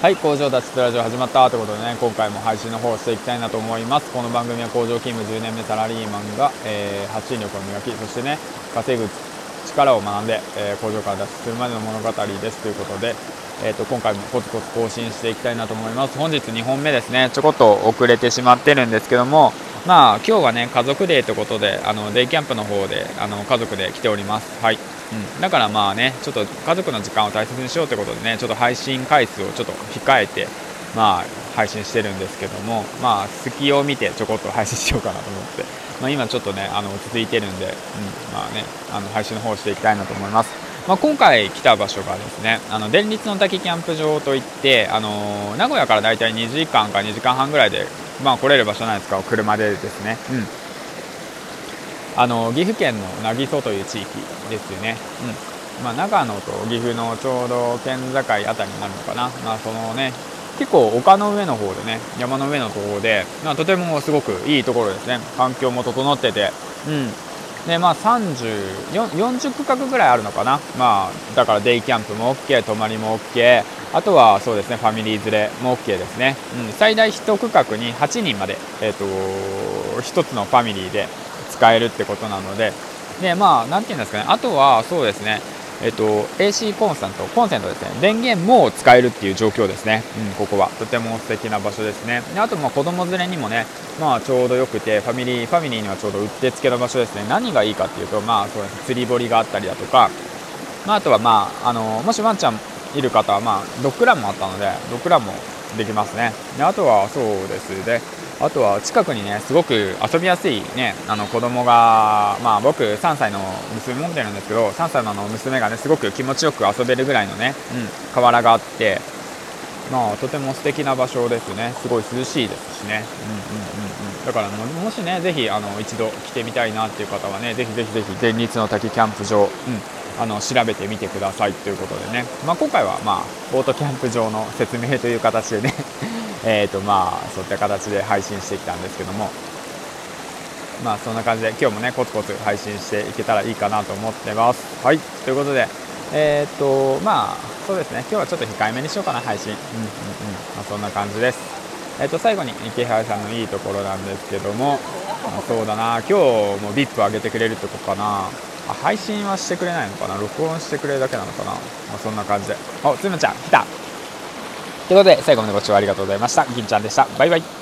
はい工場脱出ラジオ始まったということでね今回も配信の方をしていきたいなと思います。この番組は工場勤務10年目サラリーマンが、えー、発信力を磨きそしてね稼ぐ力を学んで、えー、工場から脱出するまでの物語ですということで、えーと、今回もコツコツ更新していきたいなと思います。本日2本目ですね。ちょこっと遅れてしまってるんですけどもまあ今日はね家族デーということであのデイキャンプの方であの家族で来ております。はい。うん、だからまあねちょっと家族の時間を大切にしようということでねちょっと配信回数をちょっと控えてまあ配信してるんですけどもまあ隙を見てちょこっと配信しようかなと思って、まあ、今ちょっとねあの落ち着いてるんで、うん、まあねあの配信の方をしていきたいなと思います。まあ、今回来た場所がですねあの電立の滝キャンプ場といって、あの名古屋からだいたい2時間か2時間半ぐらいで、まあ、来れる場所なんですか？車でですね、うん、あの岐阜県の渚という地域ですよね、うん。まあ、長野と岐阜のちょうど県境あたりになるのかな、まあ、そのね結構丘の上の方でね山の上のところで、まあ、とてもすごくいいところですね。環境も整ってて、うん。でまあ、3040区画ぐらいあるのかな、まあ、だからデイキャンプも OK 泊まりも OK あとはそうですねファミリー連れも OK ですね、うん、最大1区画に8人まで、えーと、と1つのファミリーで使えるってことなので、で、まあ、なんていうんですかね、あとは、そうですね、えっと、AC コンセント、コンセントですね、電源も使えるっていう状況ですね、うん、ここは。とても素敵な場所ですね。であと、まあ、子供連れにもね、まあ、ちょうどよくて、ファミリー、ファミリーにはちょうどうってつけの場所ですね。何がいいかっていうと、まあ、そうですね、釣り堀があったりだとか、まあ、あとは、まあ、あの、もしワンちゃんいる方は、まあ、ドッグランもあったので、ドッグランもできますね。であとは、そうですね、あとは近くにねすごく遊びやすいねあの子供がまあ僕3歳の娘持ってるんですけど3歳のの娘がねすごく気持ちよく遊べるぐらいのね、うん、河原があってまあとても素敵な場所ですね。すごい涼しいですしね。うんうんうんうん。だからもしねぜひあの一度来てみたいなっていう方はねぜひぜひぜひ前日の滝キャンプ場、うんあの調べてみてくださいということでね、まあ、今回はまあボートキャンプ場の説明という形でね。えとまあ、そういった形で配信してきたんですけども、まあ、そんな感じで今日もねコツコツ配信していけたらいいかなと思ってます。はい。ということで、えっ、とまあそうですね。今日はちょっと控えめにしようかな配信、うんうんうん。まあ、そんな感じです。えー、と最後に池原さんのいいところなんですけども、まあ、そうだな。今日も VIP 上げてくれるってことかな。あ配信はしてくれないのかな？録音してくれるだけなのかな、まあ、そんな感じでおつむちゃん来たということで、最後までご視聴ありがとうございました。銀ちゃんでした。バイバイ。